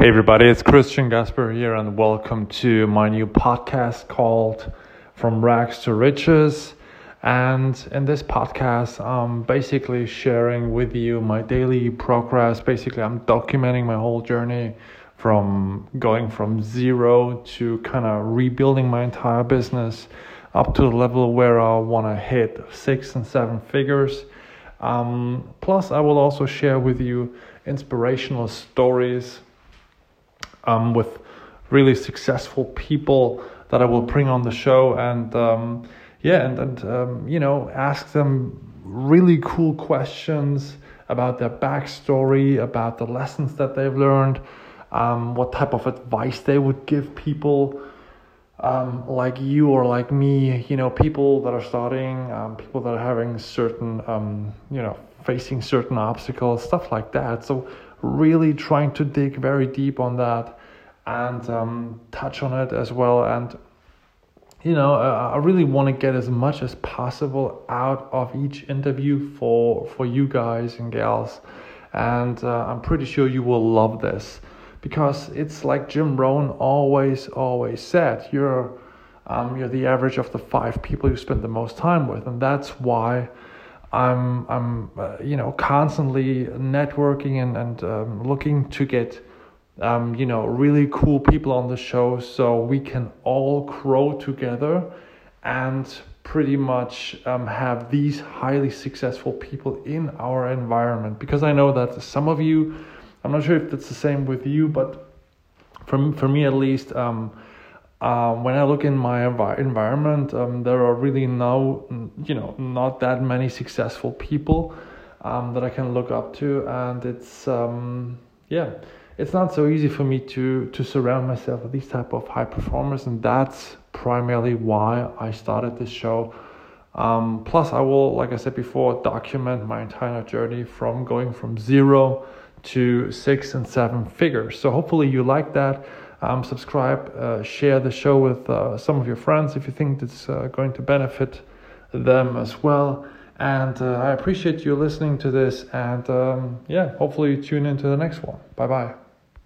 Hey, everybody, it's Christian Gasper here, and welcome to my new podcast called From Rags to Riches. And in this podcast, I'm basically sharing with you my daily progress. Basically, I'm documenting my whole journey from going from zero to kind of rebuilding my entire business up to the level where I want to hit six and seven figures. Um, plus, I will also share with you inspirational stories um, with really successful people that I will bring on the show and um, yeah and, and um, you know ask them really cool questions about their backstory about the lessons that they've learned um, what type of advice they would give people um, like you or like me you know people that are starting um, people that are having certain um, you know facing certain obstacles stuff like that. So really trying to dig very deep on that and um, touch on it as well. And you know, I really want to get as much as possible out of each interview for for you guys and gals, and uh, I'm pretty sure you will love this because it's like Jim Rohn always always said, you're um, you're the average of the five people you spend the most time with, and that's why. I'm I'm uh, you know constantly networking and and um, looking to get um, you know, really cool people on the show so we can all grow together and pretty much um, have these highly successful people in our environment. Because I know that some of you, I'm not sure if that's the same with you, but for, for me at least, um, uh, when I look in my envi- environment, um, there are really no, you know, not that many successful people um, that I can look up to, and it's um, yeah, it's not so easy for me to to surround myself with these type of high performers. And that's primarily why i started this show. Um, plus i will like i said before document my entire journey from going from zero to six and seven figures. So hopefully you like that um, subscribe uh, share the show with uh, some of your friends if you think it's uh, going to benefit them as well and uh, I appreciate you listening to this. And um, yeah, hopefully you tune into the next one. Bye bye.